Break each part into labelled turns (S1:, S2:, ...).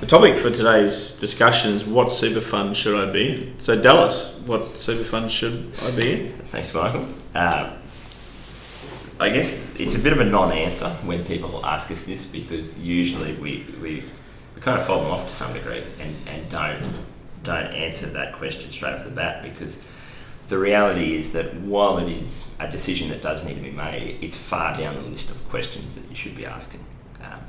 S1: The topic for today's discussion is what super fund should I be in? So, Dallas, what super fund should I be in?
S2: Thanks, Michael. Uh, I guess it's a bit of a non-answer when people ask us this because usually we, we, we kind of fold them off to some degree and, and don't don't answer that question straight off the bat because the reality is that while it is a decision that does need to be made, it's far down the list of questions that you should be asking. Um,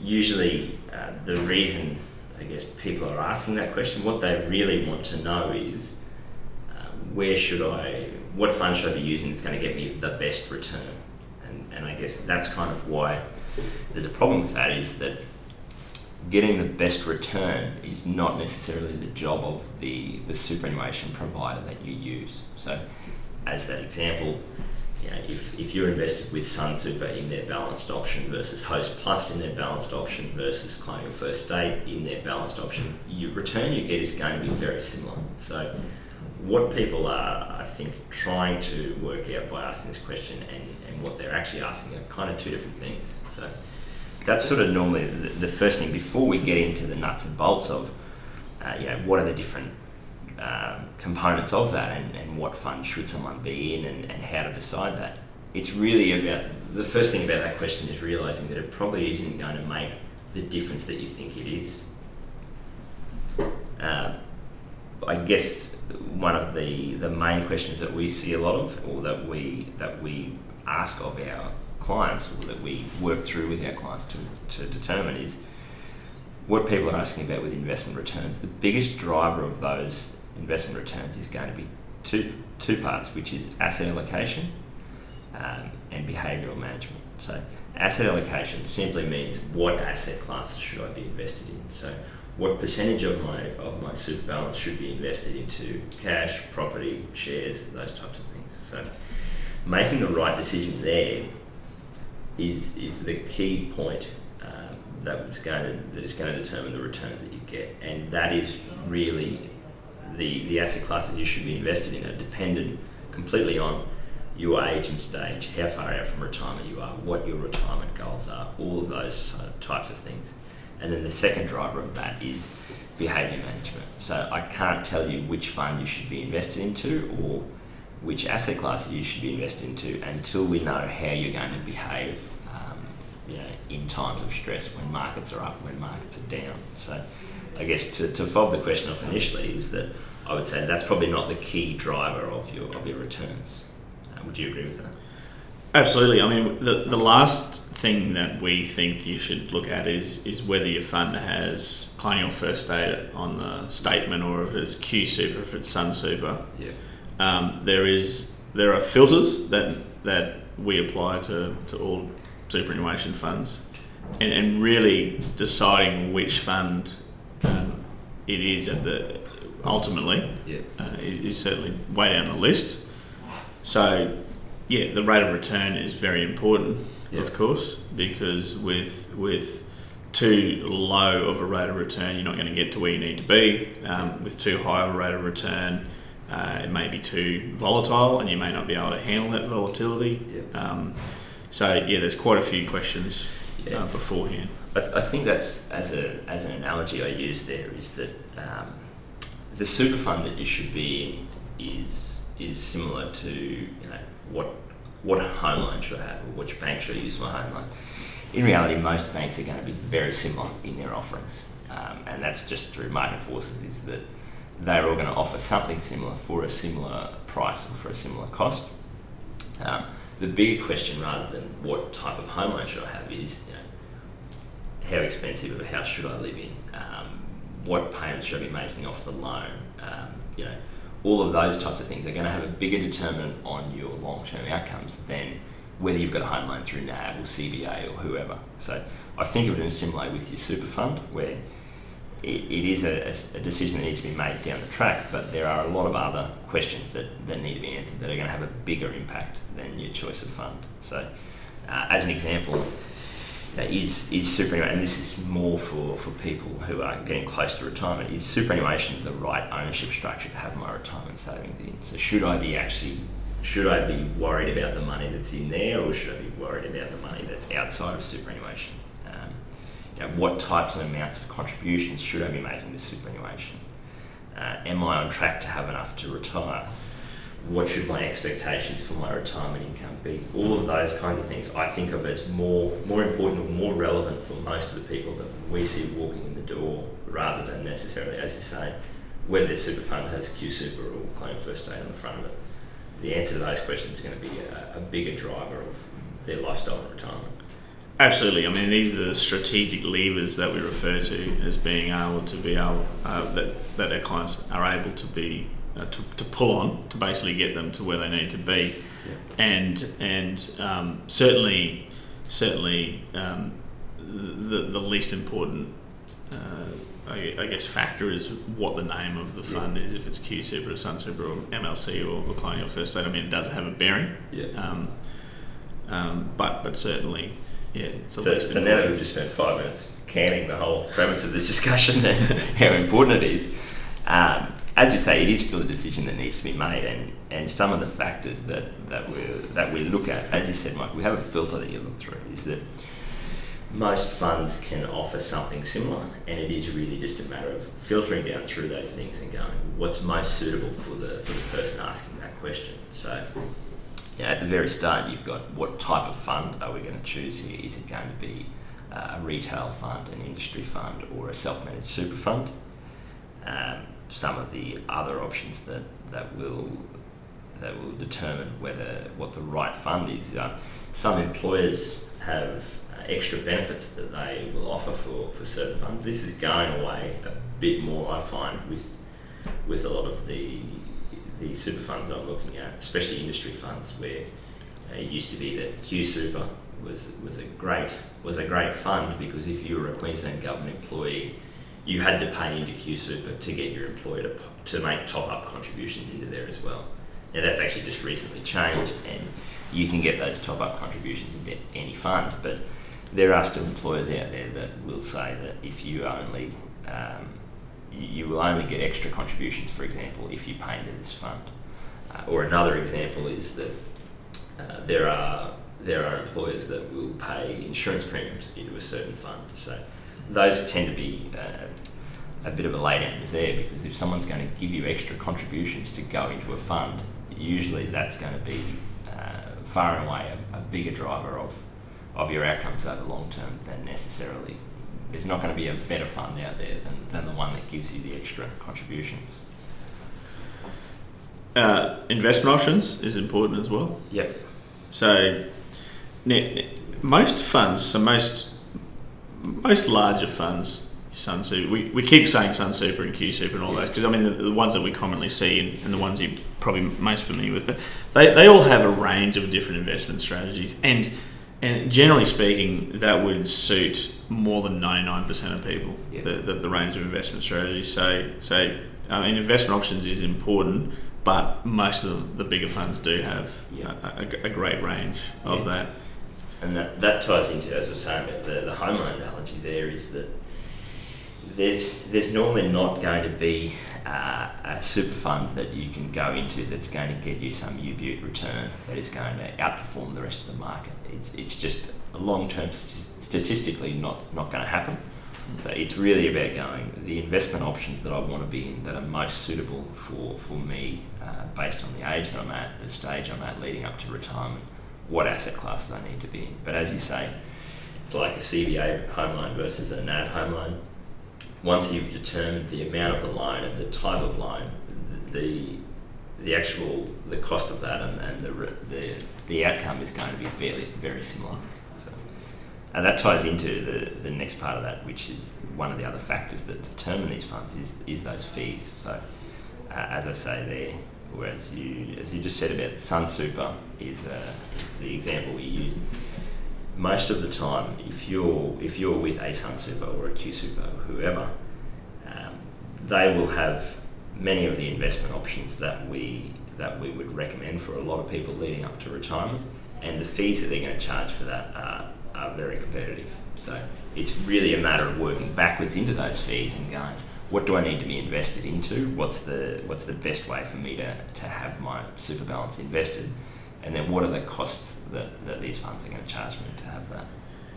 S2: usually, uh, the reason I guess people are asking that question, what they really want to know is uh, where should I, what fund should I be using that's going to get me the best return? And, and I guess that's kind of why there's a problem with that is that getting the best return is not necessarily the job of the, the superannuation provider that you use. So, as that example, you know, if, if you're invested with Sunsuper in their balanced option versus Host Plus in their balanced option versus Colonial First State in their balanced option, your return you get is going to be very similar. So, what people are, I think, trying to work out by asking this question and, and what they're actually asking are kind of two different things. So, that's sort of normally the, the first thing before we get into the nuts and bolts of, uh, you know, what are the different um, components of that and, and what fund should someone be in and, and how to decide that. It's really about the first thing about that question is realizing that it probably isn't going to make the difference that you think it is. Uh, I guess one of the, the main questions that we see a lot of, or that we that we ask of our clients, or that we work through with our clients to, to determine, is what people are asking about with investment returns. The biggest driver of those investment returns is going to be two two parts, which is asset allocation um, and behavioural management. So asset allocation simply means what asset classes should I be invested in. So what percentage of my of my super balance should be invested into cash, property, shares, those types of things. So making the right decision there is is the key point um, that is going to that is going to determine the returns that you get, and that is really the the asset classes you should be invested in are dependent completely on your age and stage, how far out from retirement you are, what your retirement goals are, all of those types of things. And then the second driver of that is behaviour management. So I can't tell you which fund you should be invested into or which asset classes you should be invested into until we know how you're going to behave um, you know, in times of stress when markets are up, when markets are down. So I guess to, to fob the question off initially is that I would say that's probably not the key driver of your, of your returns. Uh, would you agree with that?
S1: Absolutely. I mean, the, the last thing that we think you should look at is is whether your fund has Colonial First State on the statement or if it's Q Super, if it's Sun Super.
S2: Yeah.
S1: Um, there is there are filters that that we apply to, to all superannuation funds, and, and really deciding which fund it is at the ultimately
S2: Yeah.
S1: uh, is, is certainly way down the list. So, yeah, the rate of return is very important,
S2: Yeah.
S1: of course, because with with too low of a rate of return, you're not going to get to where you need to be. Um, with too high of a rate of return, uh, it may be too volatile, and you may not be able to handle that volatility.
S2: Yeah.
S1: Um, so, yeah, there's quite a few questions
S2: Yeah.
S1: uh, beforehand.
S2: I, th- I think that's as a as an analogy I use there is that um, the super fund that you should be in is is similar to you know what what home loan should I have or which bank should I use my home loan. In reality, most banks are going to be very similar in their offerings, um, and that's just through market forces. Is that they're all going to offer something similar for a similar price or for a similar cost. Um, the bigger question, rather than what type of home loan should I have, is you know, how expensive of a house should I live in? Um, what payments should I be making off the loan? Um, you know, all of those types of things are going to have a bigger determinant on your long-term outcomes than whether you've got a home loan through NAB or CBA or whoever. So I think of it in a similar way with your super fund, where it, it is a, a, decision that needs to be made down the track, but there are a lot of other questions that, that need to be answered that are going to have a bigger impact than your choice of fund. So, uh, as an example, uh, is is superannuation, and this is more for, for people who are getting close to retirement, is superannuation the right ownership structure to have my retirement savings in? So, should I be actually should I be worried about the money that's in there, or should I be worried about the money that's outside of superannuation? You know, what types and amounts of contributions should I be making to superannuation? Uh, am I on track to have enough to retire? What should my expectations for my retirement income be? All of those kinds of things I think of as more more important or more relevant for most of the people that we see walking in the door, rather than necessarily, as you say, whether their super fund has Q Super or Colonial First State on the front of it the answer to those questions is going to be a, a bigger driver of their lifestyle and retirement.
S1: Absolutely. I mean, these are the strategic levers that we refer to as being able to be able uh, that that our clients are able to be uh, to, to pull on to basically get them to where they need to be, yeah. and and um, certainly certainly um, the the least important uh, I, I, guess factor is what the name of the fund is. If it's Q Super or Sun Super or MLC or, or Colonial First State, I mean, it does have a bearing.
S2: Yeah.
S1: Um, um, but but certainly, yeah.
S2: So, so now that we've just spent five minutes canning the whole premise of this discussion and how important it is, um, as you say, it is still a decision that needs to be made, and, and some of the factors that, that we that we look at, as you said, Mike, we have a filter that you look through. Is that most funds can offer something similar, and it is really just a matter of filtering down through those things and going, what's most suitable for the for the person asking that question. So, know, at the very start, you've got what type of fund are we going to choose here? Is it going to be uh, a retail fund, an industry fund, or a self-managed super fund? Um, some of the other options that that will that will determine whether what the right fund is. Uh, some employers have extra benefits that they will offer for, for certain funds. This is going away a bit more, I find, with with a lot of the the super funds I'm looking at, especially industry funds, where uh, it used to be that Q Super was was a great was a great fund because if you were a Queensland government employee, you had to pay into Q Super to get your employer to, to make top up contributions into there as well. Now that's actually just recently changed, and you can get those top up contributions into any fund, but there are still employers out there that will say that if you only um, you, will only get extra contributions, for example, if you pay into this fund. Uh, or another example is that uh, there are there are employers that will pay insurance premiums into a certain fund. So those tend to be uh, a bit of a laydown misère because if someone's going to give you extra contributions to go into a fund, usually that's going to be uh, far and away a, a bigger driver of of your outcomes over the long term than necessarily there's not going to be a better fund out there than, than the one that gives you the extra contributions.
S1: Uh, investment options is important as well.
S2: Yep.
S1: So, most funds, so most most larger funds, Sun Super, we, we keep saying Sun Super and Q Super and all those because I mean the, the, ones that we commonly see and, and, the ones you're probably most familiar with, but they, they all have a range of different investment strategies and and generally speaking, that would suit more than 99% of people, yeah. the, the, the, range of investment strategies. So, so I mean, investment options is important, but most of the, the bigger funds do have yeah. a, a, a, great range of yeah. that.
S2: And that, that ties into, as I was saying about the, the home loan analogy there, is that there's, there's normally not going to be uh, a super fund that you can go into that's going to get you some U-Butte return that is going to outperform the rest of the market. It's, it's just a long term statistically not, not going to happen. So it's really about going the investment options that I want to be in that are most suitable for, for me uh, based on the age that I'm at, the stage I'm at leading up to retirement, what asset classes I need to be in. But as you say, it's like a CBA home loan versus a NAB home loan once you've determined the amount of the loan and the type of loan, the the actual the cost of that and, and the, the the outcome is going to be fairly very similar. And that ties into the, the next part of that, which is one of the other factors that determine these funds is is those fees. So, uh, as I say there, as you as you just said about Sun Super is, uh, is the example we use. Most of the time, if you're if you're with a Sun Super or a Q Super or whoever, um, they will have many of the investment options that we that we would recommend for a lot of people leading up to retirement, and the fees that they're going to charge for that are, are very competitive. So it's really a matter of working backwards into those fees and going, what do I need to be invested into? What's the what's the best way for me to, to have my super balance invested? And then what are the costs that, that these funds are going to charge me to have that?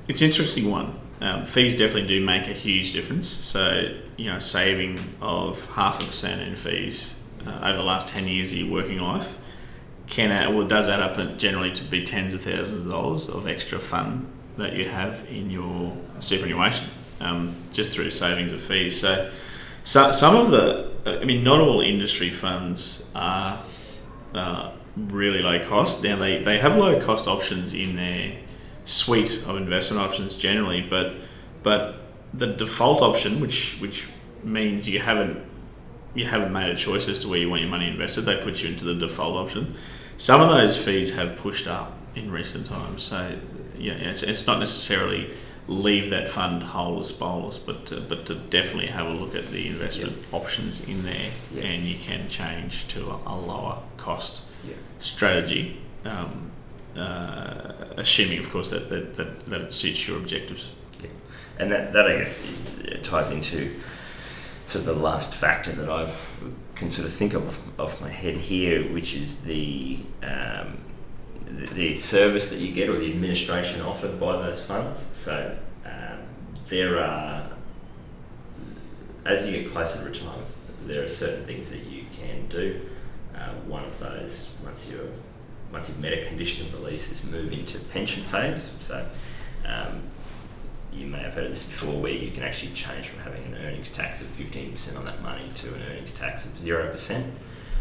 S1: It's an interesting one. Um, fees definitely do make a huge difference. So, you know, saving of half a percent in fees uh, over the last 10 years of your working life can add, well, does add up generally to be tens of thousands of dollars of extra fun that you have in your superannuation um, just through savings of fees. So, so, some of the, I mean, not all industry funds are uh, really low cost. Now, they, they have low cost options in their suite of investment options generally, but but the default option, which which means you haven't you haven't made a choice as to where you want your money invested, they put you into the default option. Some of those fees have pushed up in recent times, so yeah, it's, it's not necessarily leave that fund whole as bolus, but to, but to definitely have a look at the investment yep. options in there, yep. and you can change to a, a lower cost yep. strategy, um, uh, assuming of course that, that, that, that it suits your objectives.
S2: And that, that I guess is, ties into to the last factor that I've can sort of think of off my head here, which is the um, the service that you get or the administration offered by those funds. So um, there are, as you get closer to retirement, there are certain things that you can do. Uh, one of those, once you're once you've met a condition of release, is move into pension phase. So um, you may have heard this before, where you can actually change from having an earnings tax of 15% on that money to an earnings tax of 0%.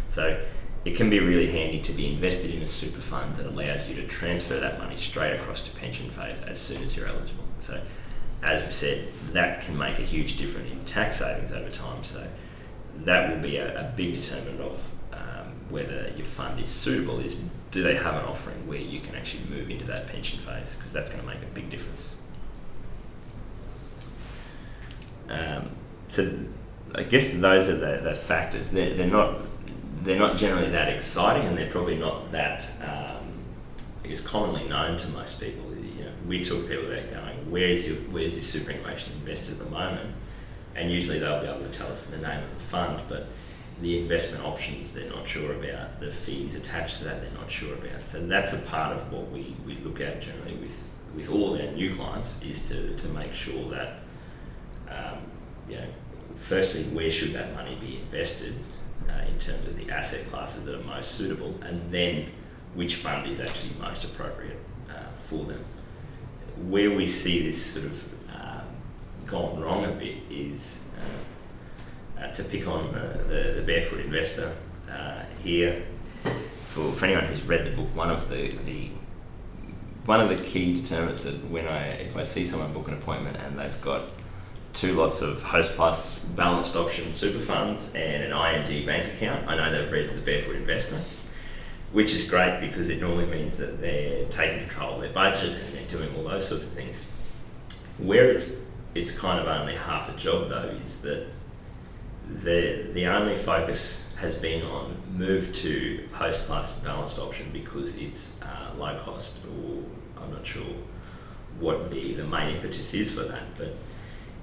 S2: So it can be really handy to be invested in a super fund that allows you to transfer that money straight across to pension phase as soon as you're eligible. So, as we said, that can make a huge difference in tax savings over time. So, that will be a, a big determinant of um, whether your fund is suitable. Is do they have an offering where you can actually move into that pension phase? Because that's going to make a big difference. Um, so, I guess those are the, the factors. They're, they're not they're not generally that exciting, and they're probably not that um, commonly known to most people. You know, we talk to people about going, "Where's your where's your superannuation invested at the moment?" And usually they'll be able to tell us the name of the fund, but the investment options they're not sure about, the fees attached to that they're not sure about. So that's a part of what we, we look at generally with, with all of our new clients is to, to make sure that, um, you know, firstly, where should that money be invested? Uh, in terms of the asset classes that are most suitable, and then which fund is actually most appropriate uh, for them. Where we see this sort of um, gone wrong a bit is uh, uh to pick on the, the, barefoot investor uh, here. For, for anyone who's read the book, one of the, the one of the key determinants that when I if I see someone book an appointment and they've got two lots of Hostplus balanced option super funds and an ING bank account. I know they've read the Barefoot Investor, which is great because it normally means that they're taking control of their budget and they're doing all those sorts of things. Where it's it's kind of only half a job though is that the the only focus has been on move to Hostplus balanced option because it's uh, low cost or I'm not sure what the, the main impetus is for that, but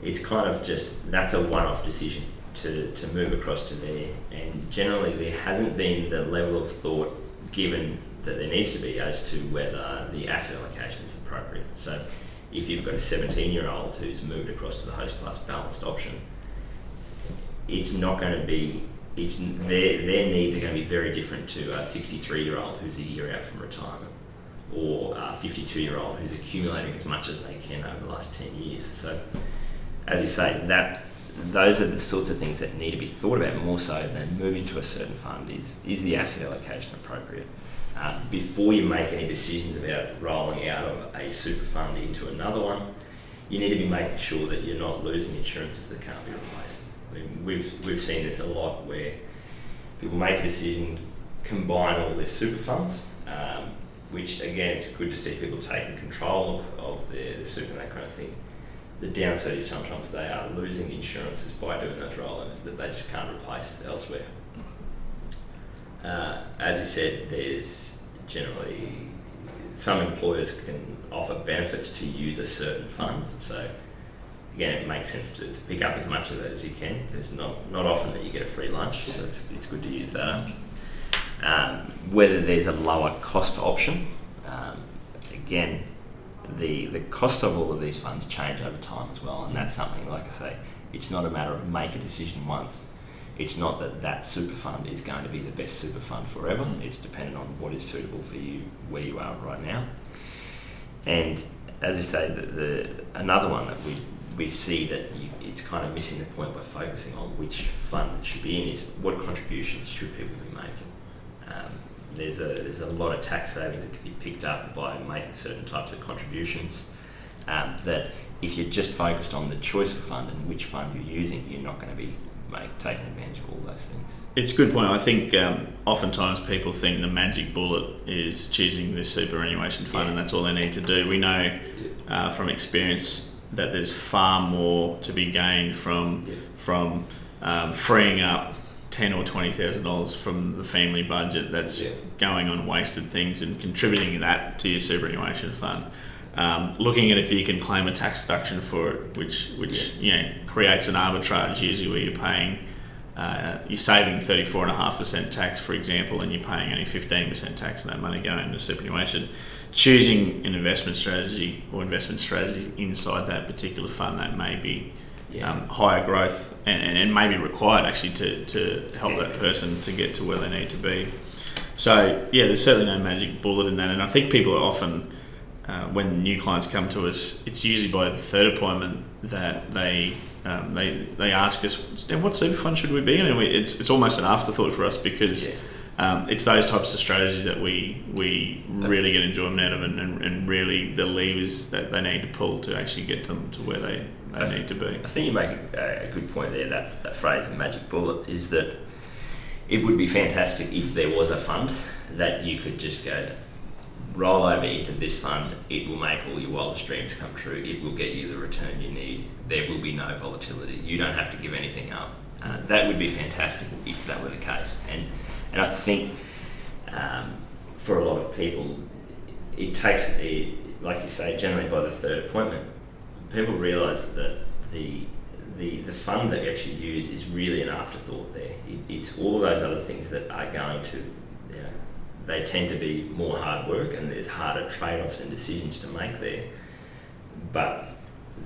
S2: it's kind of just that's a one-off decision to, to move across to there. And generally there hasn't been the level of thought given that there needs to be as to whether the asset allocation is appropriate. So if you've got a 17 year old who's moved across to the Hostplus balanced option it's not going to be it's their, their needs are going to be very different to a 63 year old who's a year out from retirement or a 52 year old who's accumulating as much as they can over the last 10 years. So as you say, that those are the sorts of things that need to be thought about more so than moving to a certain fund. Is is the asset allocation appropriate? Uh, before you make any decisions about rolling out of a super fund into another one, you need to be making sure that you're not losing insurances that can't be replaced. I mean, we've we've seen this a lot where people make a decision combine all their super funds, um, which again it's good to see people taking control of, of their, their super and that kind of thing. The downside is sometimes they are losing insurances by doing those rollovers that they just can't replace elsewhere. Uh, as you said, there's generally some employers can offer benefits to use a certain fund. So again, it makes sense to, to pick up as much of that as you can. There's not not often that you get a free lunch, so it's, it's good to use that. Um, whether there's a lower cost option, um, again, the the costs of all of these funds change over time as well, and that's something like I say, it's not a matter of make a decision once. It's not that that super fund is going to be the best super fund forever. It's dependent on what is suitable for you where you are right now. And as you say, the, the another one that we we see that you, it's kind of missing the point by focusing on which fund it should be in is what contributions should people be making. Um, there's a there's a lot of tax savings that can be picked up by making certain types of contributions. Um, that if you're just focused on the choice of fund and which fund you're using, you're not going to be make, taking advantage of all those things.
S1: It's a good point. I think um, oftentimes people think the magic bullet is choosing the superannuation fund yeah. and that's all they need to do. We know uh, from experience that there's far more to be gained from yeah. from um, freeing up ten or twenty thousand dollars from the family budget that's yeah. going on wasted things and contributing that to your superannuation fund. Um, looking at if you can claim a tax deduction for it, which which yeah. you know creates an arbitrage usually where you're paying uh, you're saving 34.5% tax, for example, and you're paying only 15% tax on that money going into superannuation. Choosing an investment strategy or investment strategies inside that particular fund that may be yeah. um, higher growth and, and, and may be required actually to, to help that person to get to where they need to be. So, yeah, there's certainly no magic bullet in that. And I think people are often uh, when new clients come to us, it's usually by the third appointment that they um, they they ask us, "What super fund should we be in?" And we, it's it's almost an afterthought for us because yeah. Um, it's those types of strategies that we we really get enjoyment out of, and, and, and, really the levers that they need to pull to actually get them to where they, they I need to be.
S2: I think you make a, a good point there. That that phrase, "magic bullet," is that it would be fantastic if there was a fund that you could just go roll over into this fund, it will make all your wildest dreams come true. It will get you the return you need. There will be no volatility. You don't have to give anything up. Uh, that would be fantastic if that were the case. And and I think um, for a lot of people, it takes it, like you say, generally by the third appointment, people realise that the the, the fund that you actually use is really an afterthought there. It, it's all those other things that are going to they tend to be more hard work and there's harder trade offs and decisions to make there. But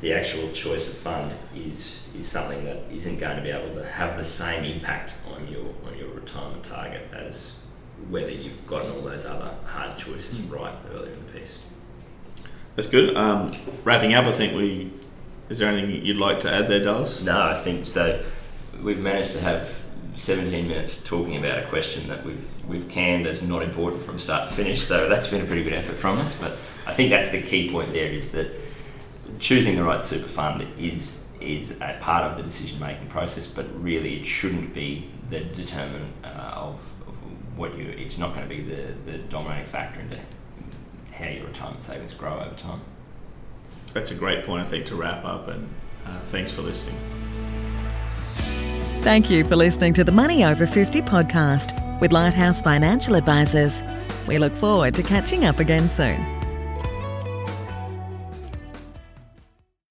S2: the actual choice of fund is is something that isn't going to be able to have the same impact on your on your retirement target as whether you've gotten all those other hard choices mm. right earlier in the piece.
S1: That's good. Um, wrapping up, I think we. Is there anything you'd like to add there, Dallas?
S2: No, I think so. We've managed to have 17 minutes talking about a question that we've we've canned as not important from start to finish. So that's been a pretty good effort from us. But I think that's the key point there is that choosing the right super fund is is a part of the decision making process, but really it shouldn't be the determinant uh, of, of, what you. It's not going to be the, the dominating factor into how your retirement savings grow over time.
S1: That's a great point, I think, to wrap up. And uh, thanks for listening.
S3: Thank you for listening to the Money Over 50 podcast with Lighthouse Financial Advisors. We look forward to catching up again soon.